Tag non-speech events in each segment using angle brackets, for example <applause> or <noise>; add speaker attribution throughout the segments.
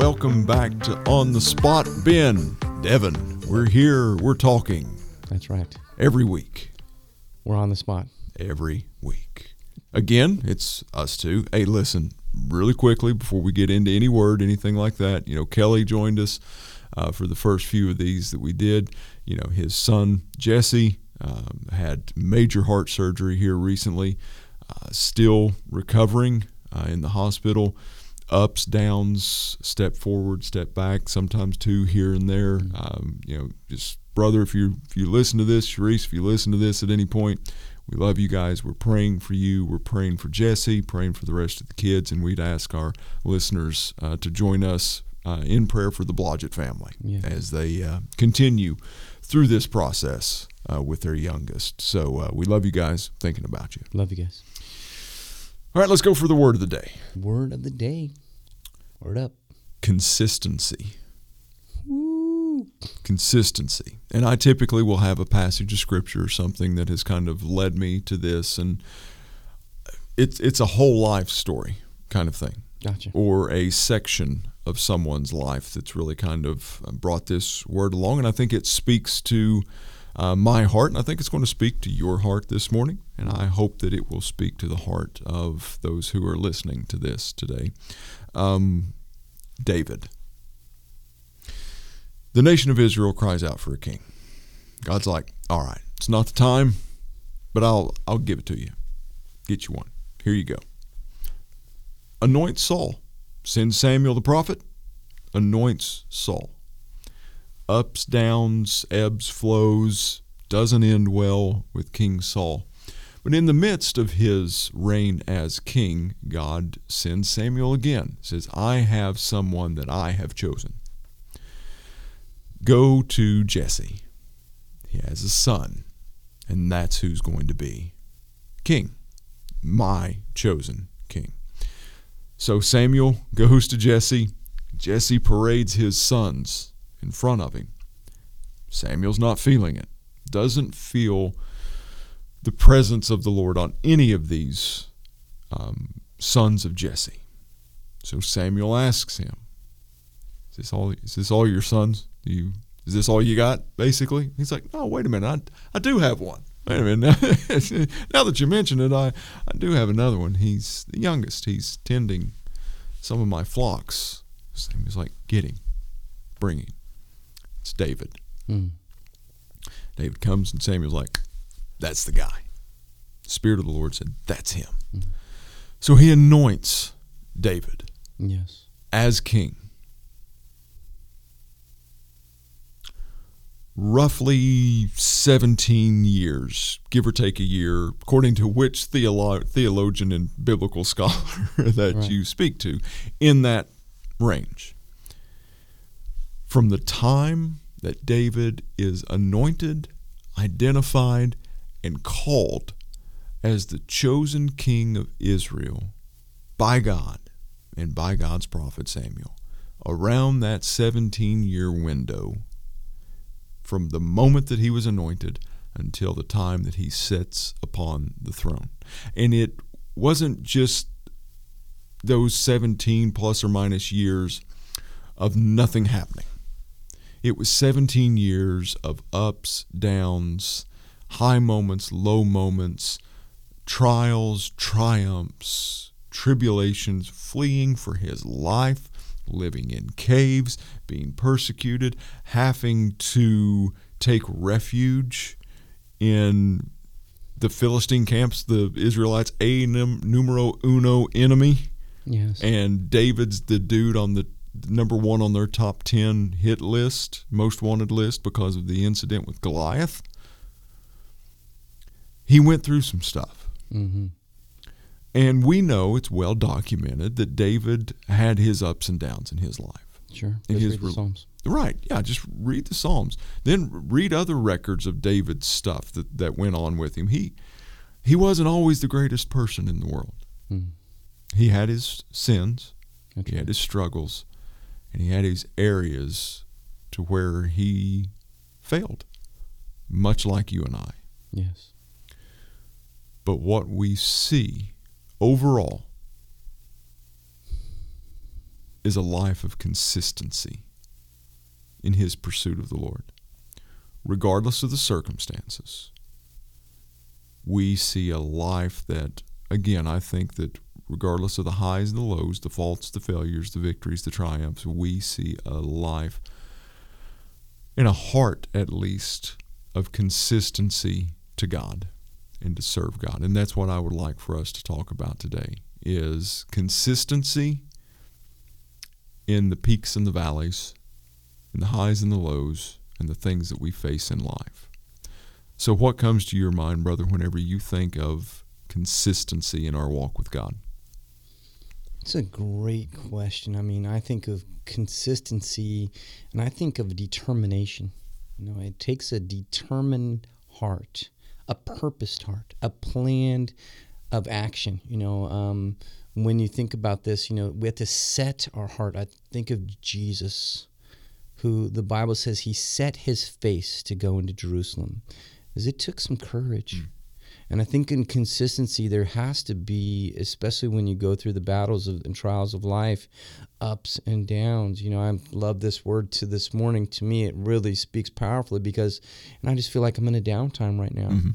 Speaker 1: welcome back to On the Spot. Ben, Devin, we're here, we're talking
Speaker 2: That's right.
Speaker 1: every week.
Speaker 2: We're on the spot.
Speaker 1: Every week. Again, it's us two. Hey, listen, really quickly before we get into any word, anything like that, you know, Kelly joined us uh, for the first few of these that we did. You know, his son, Jesse, um, had major heart surgery here recently, uh, still recovering uh, in the hospital. Ups, downs, step forward, step back, sometimes two here and there. Um, you know, just brother, if you if you listen to this, Sharice, if you listen to this at any point, we love you guys. We're praying for you. We're praying for Jesse, praying for the rest of the kids, and we'd ask our listeners uh, to join us uh, in prayer for the Blodgett family
Speaker 2: Yeah.
Speaker 1: as they uh, continue through this process uh, with their youngest. So uh, we love you guys. Thinking about you.
Speaker 2: Love you guys.
Speaker 1: All right, let's go for the word of the day.
Speaker 2: Word of the day. Word up.
Speaker 1: Consistency.
Speaker 2: Woo.
Speaker 1: consistency. And I typically will have a passage of scripture or something that has kind of led me to this and it's it's a whole life story kind of thing
Speaker 2: Gotcha.
Speaker 1: or a section of someone's life that's really kind of uh, brought this word along and I think it speaks to uh, my heart and I think it's going to speak to your heart this morning and I hope that it will speak to the heart of those who are listening to this today. Um, David. The nation of Israel cries out for a king. God's like, "All right, it's not the time, but I'll I'll give it to you. Get you one. Here you go. Anoint Saul. Send Samuel the prophet. Anoints Saul. Ups, downs, ebbs, flows. Doesn't end well with King Saul. But in the midst of his reign as king, God sends Samuel again. Says, I have someone that I have chosen. Go to Jesse. He has a son, and that's who's going to be king, my chosen king. So Samuel <laughs> goes to Jesse. Jesse parades his sons in front of him. Samuel's not feeling it, doesn't feel the presence of the Lord on any of these um, sons of Jesse. So Samuel asks him, "Is this all? Is this all your sons? Do you? Is this all you got?" Basically, he's like, "No, wait a minute. I, I do have one. Wait a minute. <laughs> now that you mention it, I, I do have another one. He's the youngest. He's tending some of my flocks." Samuel's like, "Get him, bring him. It's David."
Speaker 2: Mm.
Speaker 1: David comes and Samuel's like, that's the guy. The Spirit of the Lord said, that's him. So he anoints David
Speaker 2: Yes.
Speaker 1: as king. Roughly 17 years, give or take a year, according to which theolo- theologian and biblical <laughs> scholar that
Speaker 2: Right.
Speaker 1: you speak to, in that range. From the time that David is anointed, identified, and called as the chosen king of Israel by God and by God's prophet Samuel, around that 17 year window, from the moment that he was anointed until the time that he sits upon the throne. And it wasn't just those 17 plus or minus years of nothing happening. It was 17 years of ups, downs, high moments, low moments, trials, triumphs, tribulations, fleeing for his life, living in caves, being persecuted, having to take refuge in the Philistine camps, the Israelites' a num- numero uno enemy
Speaker 2: Yes.
Speaker 1: and David's the dude on the number one on their top 10 hit list, most wanted list because of the incident with Goliath. He went through some stuff.
Speaker 2: mm-hmm.
Speaker 1: And we know it's well documented that David had his ups and downs in his life.
Speaker 2: Sure.
Speaker 1: In his
Speaker 2: read the
Speaker 1: re-
Speaker 2: Psalms.
Speaker 1: Right. Yeah, just read the Psalms. Then read other records of David's stuff that, that went on with him. He he wasn't always the greatest person in the world.
Speaker 2: Mm.
Speaker 1: He had his sins,
Speaker 2: That's
Speaker 1: he
Speaker 2: right.
Speaker 1: had his struggles, and he had his areas to where he failed, much like you and I.
Speaker 2: Yes.
Speaker 1: But what we see overall is a life of consistency in his pursuit of the Lord. Regardless of the circumstances, we see a life that, again, I think that regardless of the highs and the lows, the faults, the failures, the victories, the triumphs, we see a life and a heart, at least, of consistency to God and to serve God. And that's what I would like for us to talk about today is consistency in the peaks and the valleys, in the highs and the lows, and the things that we face in life. So what comes to your mind, brother, whenever you think of consistency in our walk with God?
Speaker 2: It's a great question. I mean, I think of consistency and I think of determination. You know, it takes a determined heart, a purposed heart, a planned of action. You know, um, when you think about this, you know, we have to set our heart. I think of Jesus, who the Bible says he set his face to go into Jerusalem, as it took some courage. Mm and I think in consistency, there has to be, especially when you go through the battles of, and trials of life, ups and downs. You know, I love this word to this morning. To me, it really speaks powerfully because, and I just feel like I'm in a downtime right now. Mm-hmm.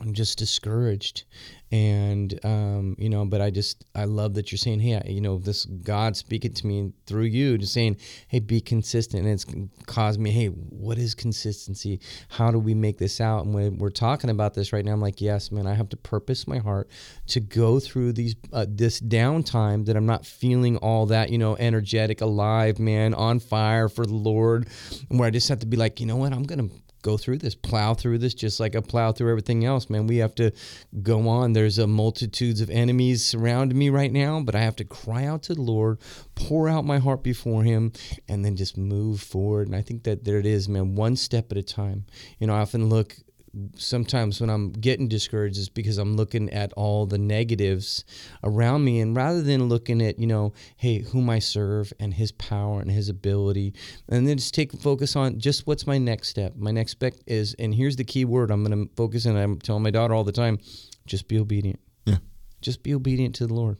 Speaker 2: I'm just discouraged. And um, you know but i just i love that you're saying hey you know this god speaking to me through you just saying hey be consistent. And it's caused me hey what is consistency? How do we make this out? And when we're talking about this right now i'm like yes man i have to purpose my heart to go through these uh, this downtime that i'm not feeling all that you know energetic alive man on fire for the lord where i just have to be like you know what? I'm gonna go through this, plow through this, just like I plow through everything else, man. We have to go on. There's a multitudes of enemies surrounding me right now, but I have to cry out to the Lord, pour out my heart before Him, and then just move forward. And I think that there it is, man, one step at a time. You know, I often look sometimes when I'm getting discouraged is because I'm looking at all the negatives around me and rather than looking at, you know, hey, whom I serve and his power and his ability, and then just take focus on just what's my next step. My next step is, and here's the key word I'm going to focus on. I'm telling my daughter all the time, just be obedient.
Speaker 1: Yeah.
Speaker 2: Just be obedient to the Lord.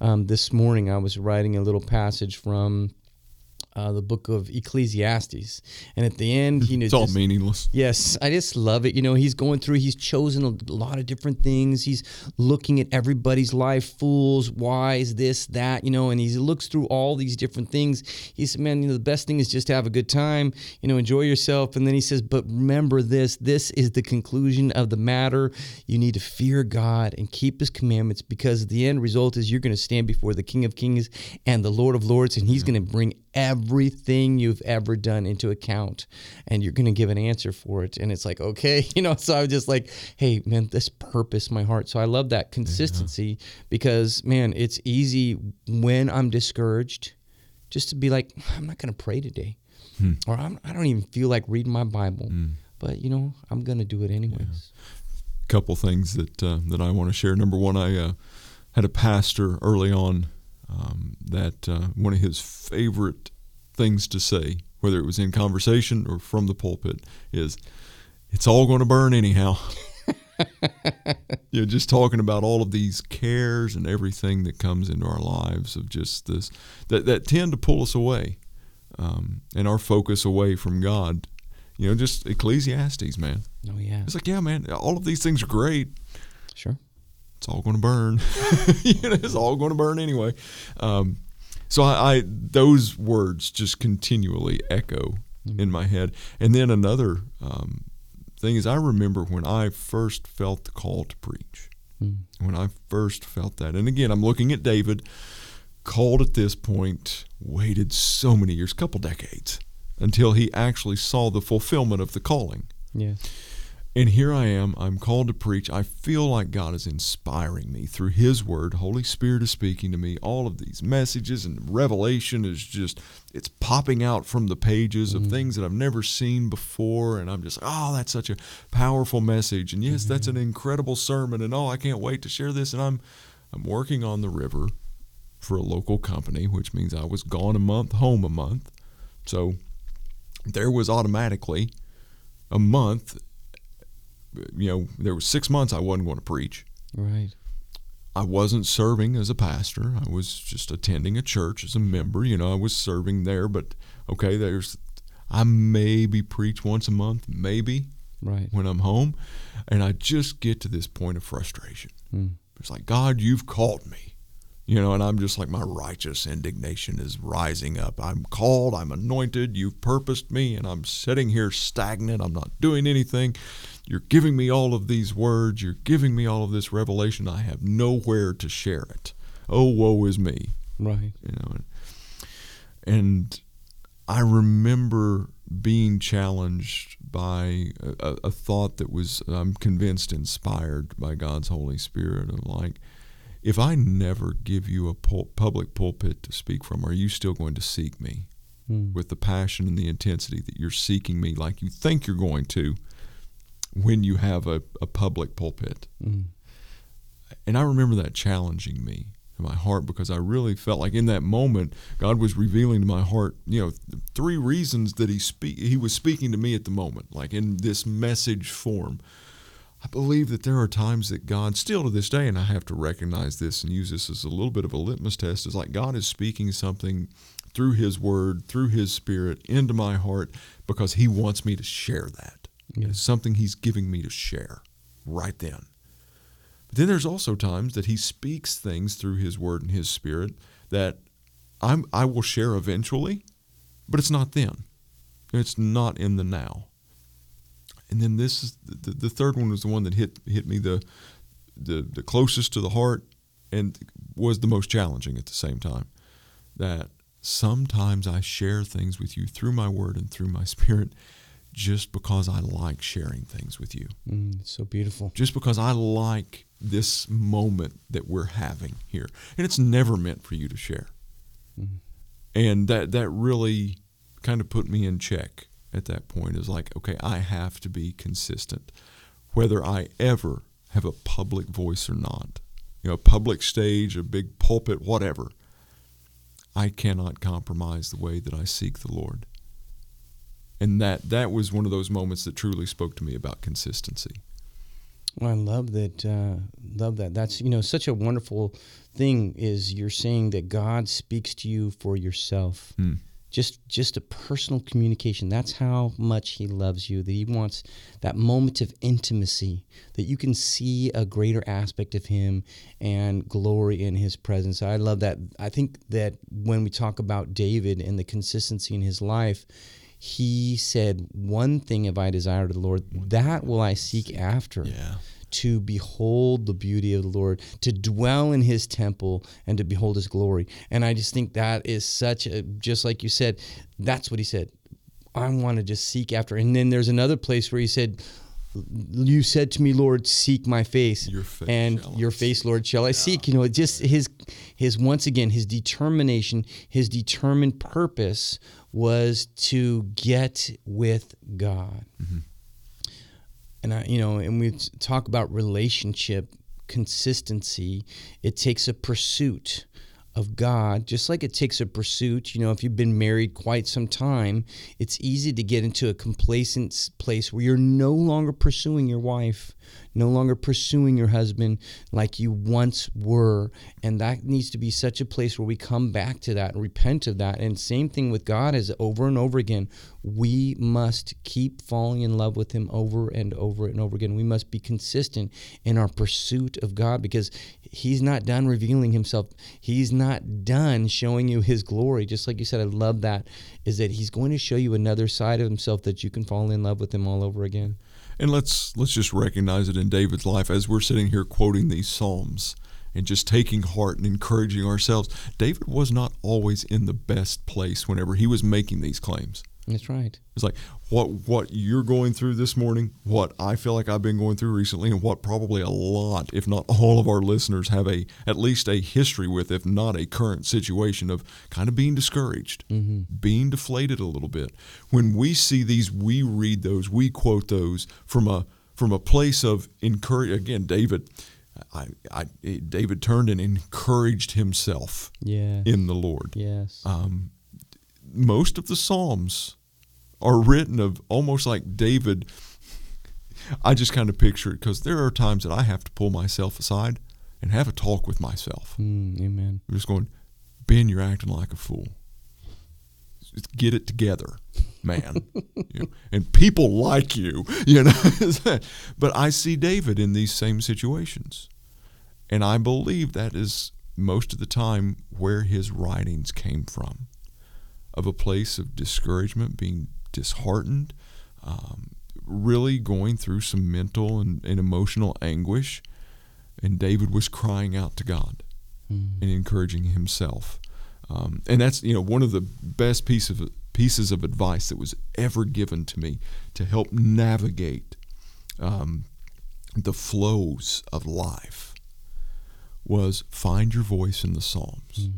Speaker 2: Um, this morning I was writing a little passage from uh, the book of Ecclesiastes. And at the end, you know,
Speaker 1: it's all just, meaningless.
Speaker 2: Yes, I just love it. You know, he's going through, he's chosen a lot of different things. He's looking at everybody's life, fools, wise, this, that, you know, and he looks through all these different things. He said, man, you know, the best thing is just to have a good time, you know, enjoy yourself. And then he says, but remember this, this is the conclusion of the matter. You need to fear God and keep his commandments because the end result is you're going to stand before the King of Kings and the Lord of Lords, and he's going to bring everything you've ever done into account and you're going to give an answer for it and it's like okay <laughs> you know so i'm just like hey man this purpose my heart so i love that consistency yeah. because man it's easy when i'm discouraged just to be like i'm not going to pray today hmm. or I'm, i do not even feel like reading my bible hmm. but you know i'm going to do it anyways yeah.
Speaker 1: couple things that uh, that i want to share number one i uh, had a pastor early on um, that uh, one of his favorite things to say, whether it was in conversation or from the pulpit, is it's all going to burn anyhow. <laughs> you know, just talking about all of these cares and everything that comes into our lives of just this that, that tend to pull us away um, and our focus away from God. You know, just Ecclesiastes, man.
Speaker 2: Oh yeah.
Speaker 1: It's like, yeah, man, all of these things are great.
Speaker 2: Sure
Speaker 1: it's all going to burn. <laughs> you know, it's all going to burn anyway. Um, so I, I, those words just continually echo mm-hmm. in my head. And then another um, thing is, I remember when I first felt the call to preach. Mm-hmm. When I first felt that, and again, I'm looking at David, called at this point, waited so many years, couple decades, until he actually saw the fulfillment of the calling.
Speaker 2: Yeah.
Speaker 1: And here I am, I'm called to preach. I feel like God is inspiring me through His Word. Holy Spirit is speaking to me. All of these messages and revelation is just, it's popping out from the pages mm-hmm. of things that I've never seen before. And I'm just, oh, that's such a powerful message. And yes, mm-hmm. that's an incredible sermon. And oh, I can't wait to share this. And I'm, I'm working on the river for a local company, which means I was gone a month, home a month. So there was automatically a month you know, there was six months I wasn't going to preach.
Speaker 2: Right.
Speaker 1: I wasn't serving as a pastor. I was just attending a church as a member. You know, I was serving there, but okay, there's I maybe preach once a month, maybe
Speaker 2: Right.
Speaker 1: when I'm home, and I just get to this point of frustration.
Speaker 2: Mm.
Speaker 1: It's like, God, you've called me. You know, and I'm just like, my righteous indignation is rising up. I'm called, I'm anointed, you've purposed me, and I'm sitting here stagnant. I'm not doing anything. You're giving me all of these words, you're giving me all of this revelation. I have nowhere to share it. Oh, woe is me
Speaker 2: Right.
Speaker 1: you know and i remember being challenged by a, a thought that was i'm convinced inspired by god's holy spirit of like if i never give you a pul- public pulpit to speak from are you still going to seek me
Speaker 2: Mm.
Speaker 1: with the passion and the intensity that you're seeking me like you think you're going to when you have a, a public pulpit
Speaker 2: Mm.
Speaker 1: and I remember that challenging me in my heart because I really felt like in that moment God was revealing to my heart, you know, th- three reasons that he speak he was speaking to me at the moment, like in this message form. I believe that there are times that God still to this day, and I have to recognize this and use this as a little bit of a litmus test, is like God is speaking something through His Word, through His Spirit into my heart because He wants me to share that.
Speaker 2: Yeah.
Speaker 1: It's something He's giving me to share right then. But then there's also times that he speaks things through his word and his spirit that I'm I will share eventually, but it's not then. It's not in the now. And then this is the, the third one was the one that hit hit me the the the closest to the heart and was the most challenging at the same time. That sometimes I share things with you through my word and through my <laughs> spirit just because I like sharing things with you
Speaker 2: Mm. So beautiful.
Speaker 1: just because I like this moment that we're having here. And it's never meant for you to share.
Speaker 2: Mhm.
Speaker 1: And that that really kind of put me in check at that point. Is like, okay, I have to be consistent whether I ever have a public voice or not. You know, a public stage, a big pulpit, whatever. I cannot compromise the way that I seek the Lord. And that that was one of those moments that truly spoke to me about consistency.
Speaker 2: Well, I love that. Uh, love that. That's you know such a wonderful thing. Is you're saying that God speaks to you for yourself.
Speaker 1: Hmm.
Speaker 2: Just just a personal communication. That's how much He loves you. That He wants that moment of intimacy. That you can see a greater aspect of Him and glory in His presence. I love that. I think that when we talk about David and the consistency in his life. He said, One thing have I desired of the Lord, that will I seek after
Speaker 1: Yeah.
Speaker 2: To behold the beauty of the Lord, to dwell in his temple and to behold his glory. And I just think that is such a, just like you said, that's what he said. I want to just seek after. And then there's another place where he said, You said to me, Lord, seek my face.
Speaker 1: Your face
Speaker 2: and
Speaker 1: shall I
Speaker 2: your face,
Speaker 1: seek."
Speaker 2: Lord, shall I seek. You know, just his his once again, his determination, his determined purpose was to get with God mm-hmm. And I, you know, and we talk about relationship consistency. It takes a pursuit of God, just like it takes a pursuit. You know, if you've been married quite some time, it's easy to get into a complacent place where you're no longer pursuing your wife, no longer pursuing your husband like you once were. And that needs to be such a place where we come back to that and repent of that. And same thing with God is over and over again. We must keep falling in love with Him over and over and over again. We must be consistent in our pursuit of God because He's not done revealing Himself. He's not done showing you His glory. Just like you said, I love that, is that He's going to show you another side of Himself that you can fall in love with Him all over again.
Speaker 1: And let's let's just recognize it in David's life as we're sitting here quoting these psalms and just taking heart and encouraging ourselves. David was not always in the best place whenever he was making these claims.
Speaker 2: That's right.
Speaker 1: It's like what what you're going through this morning, what I feel like I've been going through recently, and what probably a lot, if not all of our listeners have a at least a history with, if not a current situation of kind of being discouraged, being deflated a little bit. When we see these, we read those, we quote those from a from a place of encourage. Again, David, I, I David turned and encouraged himself
Speaker 2: Yeah.
Speaker 1: in the Lord
Speaker 2: yes.
Speaker 1: um, most of the Psalms are written of almost like David. I just kind of picture it because there are times that I have to pull myself aside and have a talk with myself.
Speaker 2: Mm, amen.
Speaker 1: I'm just going, Ben, you're acting like a fool. Just get it together, man. <laughs> you know, and people like you, you know. <laughs> but I see David in these same situations. And I believe that is most of the time where his writings came from of a place of discouragement, being disheartened, um, really going through some mental and, and, emotional anguish. And David was crying out to God mm. and encouraging himself. Um, and that's you know one of the best piece of, pieces of advice that was ever given to me to help navigate um, the flows of life was find your voice in the Psalms. Mm.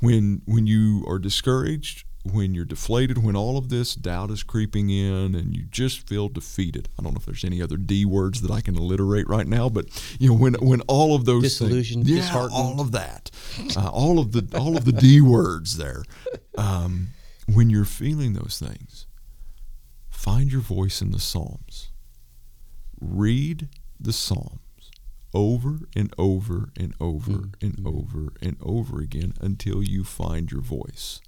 Speaker 1: When when you are discouraged, when you're deflated, when all of this doubt is creeping in and you just feel defeated. I don't know if there's any other D words that I can alliterate right now, but you know when when all of those
Speaker 2: disillusioned,
Speaker 1: things, yeah, all of that, uh, all of the all of the D words there. Um, when you're feeling those things, find your voice in the Psalms. Read the Psalms over and over and over mm-hmm. and over and over again until you find your voice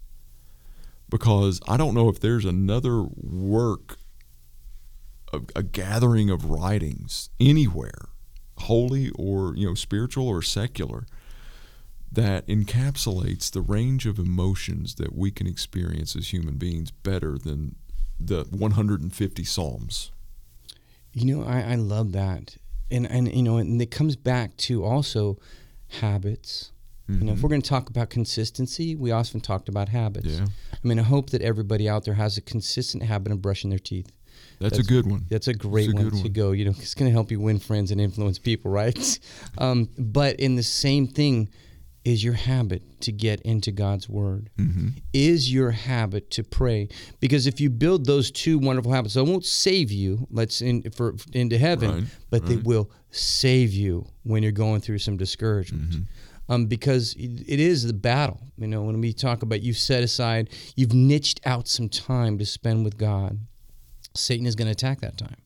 Speaker 1: because I don't know if there's another work, a, a gathering of writings anywhere, holy or you know spiritual or secular, that encapsulates the range of emotions that we can experience as human beings better than the 150 Psalms.
Speaker 2: You know, I, I love that. And, and, you know, and it comes back to also habits, Mm-hmm. You know, if mm-hmm. we're going to talk about consistency, we often talked about habits. Yeah. I mean, I hope that everybody out there has a consistent habit of brushing their teeth.
Speaker 1: That's, that's a good one.
Speaker 2: That's a great that's a one, one, to go. You know, it's going to help you win friends and influence people, right? <laughs> um, but in the same thing, is your habit to get into God's Word? Mm-hmm. Is your habit to pray? Because if you build those two wonderful habits, they won't save you. Let's in for into heaven, right, but right. they will save you when you're going through some discouragement. Mm-hmm um, because it is the battle. You know, when we talk about you've set aside, you've niched out some time to spend with God, Satan is going to attack that time.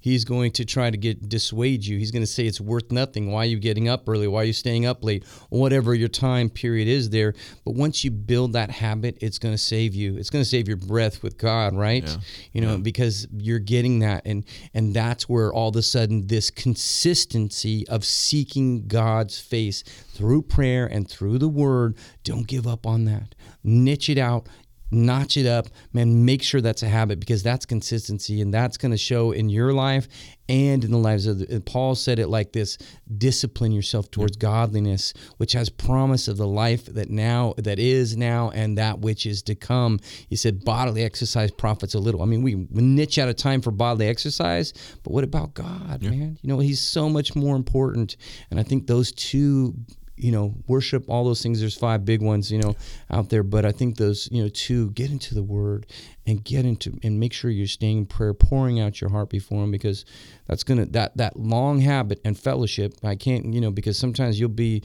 Speaker 2: He's going to try to get dissuade you. He's going to say it's worth nothing. Why are you getting up early? Why are you staying up late? Whatever your time period is there. But once you build that habit, it's going to save you. It's going to save your breath with God, right? Yeah. You know, yeah. because you're getting that, and and that's where all of a sudden this consistency of seeking God's face through prayer and through the Word. Don't give up on that. Niche it out notch it up, man, make sure that's a habit because that's consistency and that's going to show in your life and in the lives of the, Paul said it like this discipline yourself towards godliness which has promise of the life that now that is now and that which is to come. He said bodily exercise profits a little. I mean we, we niche out of time for bodily exercise but what about god yeah. man? You know he's so much more important. And i think those two you know, worship, all those things. There's five big ones, you know, out there. But I think those, you know, two, get into the word and get into and make sure you're staying in prayer, pouring out your heart before him because that's gonna that that long habit and fellowship. I can't, you know, because sometimes you'll be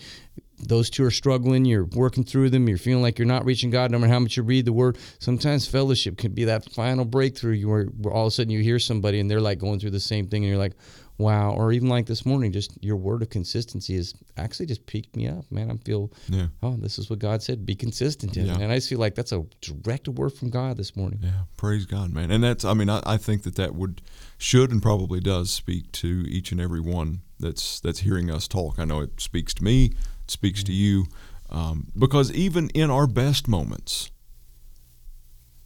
Speaker 2: those two are struggling, you're working through them, you're feeling like you're not reaching God no matter how much you read the word. Sometimes fellowship can be that final breakthrough where, where all of a sudden you hear somebody and they're like going through the same thing and you're like, wow or even like this morning just your word of consistency has actually just piqued me up man. I feel yeah. oh this is what god said be consistent in yeah. and i just feel like that's a direct word from god this morning.
Speaker 1: Yeah praise god man. And that's i mean i, I think that that would should and probably does speak to each and every one that's that's hearing us talk. I know it speaks to me it speaks to you um, because even in our best moments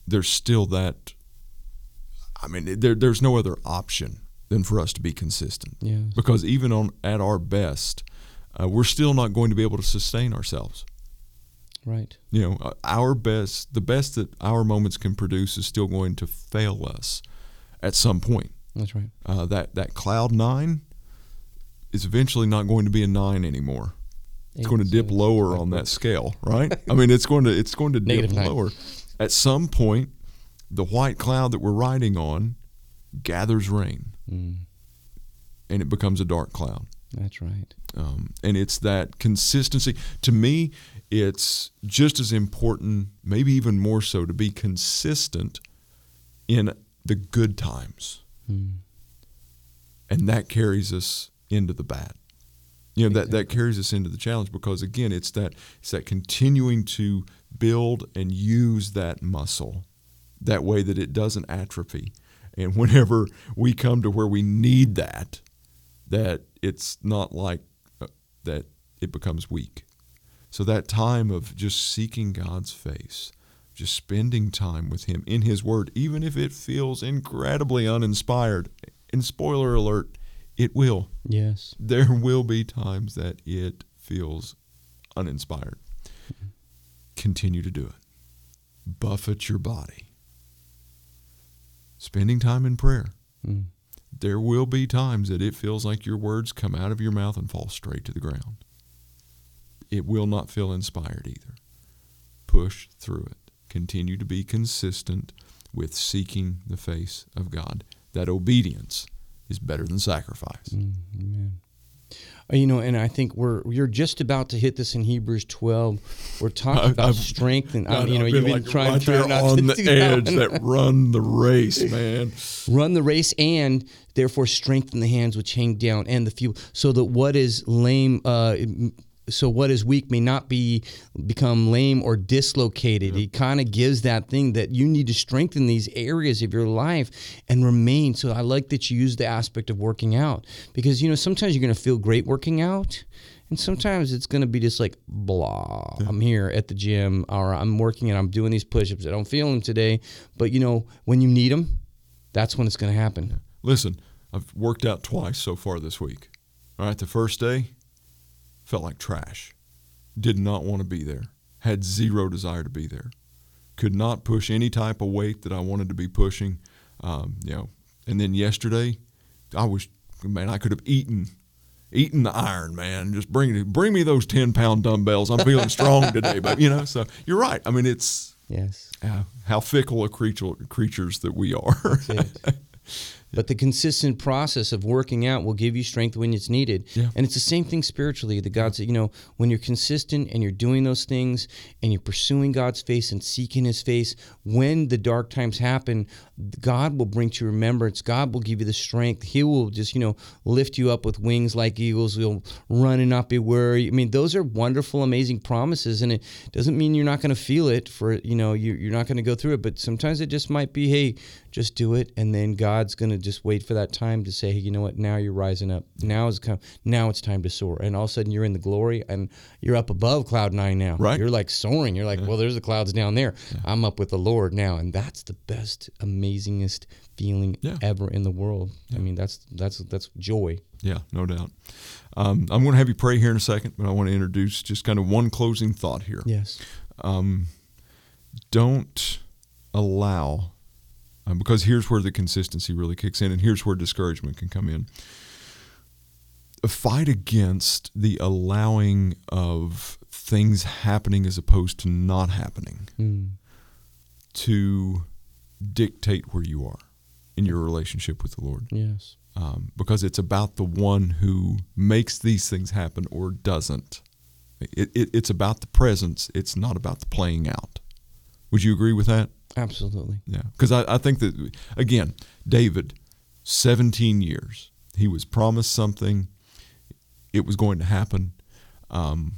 Speaker 1: there's still that i mean there, there's no other option than for us to be consistent.
Speaker 2: Yeah.
Speaker 1: Because even on at our best, uh, we're still not going to be able to sustain ourselves.
Speaker 2: Right.
Speaker 1: You know, uh, our best, the best that our moments can produce is still going to fail us at some point.
Speaker 2: That's right.
Speaker 1: Uh, that that cloud nine is eventually not going to be a nine anymore. It's Eight, going to dip seven, lower on that scale, <laughs> right? I mean, it's going to it's going to dip lower. At some point, the white cloud that we're riding on gathers rain mm. and it becomes a dark cloud.
Speaker 2: That's right.
Speaker 1: Um, and it's that consistency. To me, it's just as important, maybe even more so, to be consistent in the good times. Mm. And that carries us into the bad. You know that that carries us into the challenge because again, it's that it's that continuing to build and use that muscle that way that it doesn't atrophy. And whenever we come to where we need that, that it's not like uh, that it becomes weak. So that time of just seeking God's face, just spending time with Him in His Word, even if it feels incredibly uninspired, and spoiler alert, it will.
Speaker 2: Yes.
Speaker 1: There will be times that it feels uninspired. Continue to do it. Buffet your body. Spending time in prayer.
Speaker 2: Mm.
Speaker 1: There will be times that it feels like your words come out of your mouth and fall straight to the ground. It will not feel inspired either. Push through it. Continue to be consistent with seeking the face of God. That obedience is better than sacrifice.
Speaker 2: Mm, amen. Uh, You know, and I think we're you're just about to hit this in Hebrews 12. We're talking
Speaker 1: I-
Speaker 2: about
Speaker 1: I've-
Speaker 2: strength, and uh, you know, you've been
Speaker 1: like
Speaker 2: trying
Speaker 1: right
Speaker 2: to
Speaker 1: there
Speaker 2: not
Speaker 1: on
Speaker 2: to
Speaker 1: the
Speaker 2: do that.
Speaker 1: edge that run the race, man.
Speaker 2: run the race and therefore strengthen the hands which hang down and the feeble so that what is lame uh, so what is weak may not be become lame or dislocated. He kind of gives that thing that you need to strengthen these areas of your life and remain. So i like that you use the aspect of working out because you know sometimes you're going to feel great working out and sometimes it's going to be just like blah i'm here at the gym or i'm working and i'm doing these push-ups. I don't feel them today. But you know when you need them that's when it's going to happen.
Speaker 1: Listen, I've worked out twice so far this week. All right, the first day felt like trash. Did not want to be there. Had zero desire to be there. Could not push any type of weight that I wanted to be pushing. Um, you know, and then yesterday, I was man, I could have eaten, eaten the iron, man. Just bring bring me those ten pound dumbbells. I'm feeling strong today, but you know, so you're right. I mean, it's
Speaker 2: Yes.
Speaker 1: uh, how fickle a creature creatures that we are. <laughs>
Speaker 2: But the consistent process of working out will give you strength when it's needed.
Speaker 1: Yeah.
Speaker 2: And it's the same thing spiritually. The God said, you know, when you're consistent and you're doing those things and you're pursuing God's face and seeking his face, when the dark times happen, God will bring to remembrance. God will give you the strength. He will just, you know, lift you up with wings like eagles. You'll run and not be weary. I mean, those are wonderful, amazing promises. And it doesn't mean you're not going to feel it for, you know, you, you're not going to go through it. But sometimes it just might be, hey, just do it. And then God's going to just wait for that time to say, hey, you know what? Now you're rising up. Now is come. Now it's time to soar. And all of a sudden you're in the glory and you're up above cloud nine now.
Speaker 1: Right.
Speaker 2: You're like soaring. You're like, well, there's the clouds down there. I'm up with the Lord now. And that's the best, amazingest feeling
Speaker 1: Yeah.
Speaker 2: ever in the world. I mean, that's that's that's joy.
Speaker 1: Yeah, no doubt. Um, I'm going to have you pray here in a second, but I want to introduce just kind of one closing thought here.
Speaker 2: Yes.
Speaker 1: Um, don't allow, um, because here's where the consistency really kicks in, and here's where discouragement can come in. A fight against the allowing of things happening as opposed to not happening
Speaker 2: Mm.
Speaker 1: to dictate where you are in your relationship with the Lord.
Speaker 2: Yes.
Speaker 1: um, because it's about the one who makes these things happen or doesn't. It, it, it's about the presence. It's not about the playing out. Would you agree with that?
Speaker 2: Absolutely.
Speaker 1: Yeah. Because I, I think that, again, David, 17 years, he was promised something, it was going to happen. Um,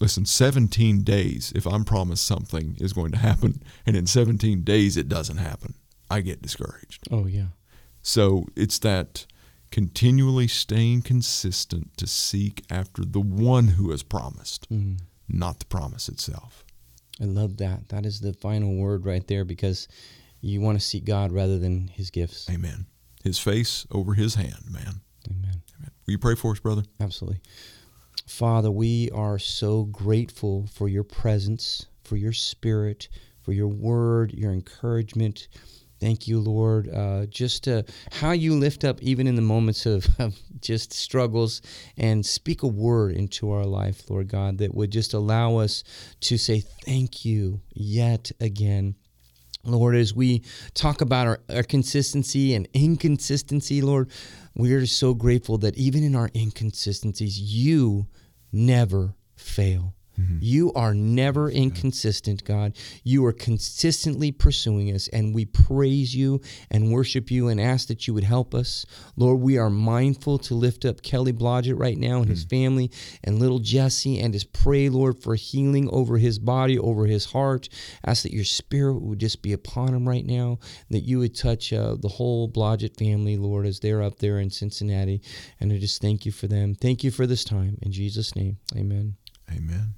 Speaker 1: listen, 17 days, if I'm promised something is going to happen, and in 17 days it doesn't happen, I get discouraged.
Speaker 2: Oh yeah.
Speaker 1: So it's that continually staying consistent to seek after the one who has promised,
Speaker 2: Mm.
Speaker 1: not the promise itself.
Speaker 2: I love that. That is the final word right there because you want to seek God rather than His gifts.
Speaker 1: Amen. His face over his hand, man.
Speaker 2: Amen.
Speaker 1: Amen. Will you pray for us, brother?
Speaker 2: Absolutely. Father, we are so grateful for your presence, for your spirit, for your word, your encouragement. Thank you, Lord. Uh, just uh, how you lift up, even in the moments of, <laughs> of just struggles, and speak a word into our life, Lord God, that would just allow us to say thank you yet again. Lord, as we talk about our, our consistency and inconsistency, Lord, we are so grateful that even in our inconsistencies, you never fail. You are never inconsistent, God. You are consistently pursuing us, and we praise you and worship you and ask that you would help us. Lord, we are mindful to lift up Kelly Blodgett right now and his family and little Jesse and just pray, Lord, for healing over his body, over his heart. Ask that your spirit would just be upon him right now, that you would touch uh, the whole Blodgett family, Lord, as they're up there in Cincinnati. And I just thank you for them. Thank you for this time. In Jesus' name, amen.
Speaker 1: Amen.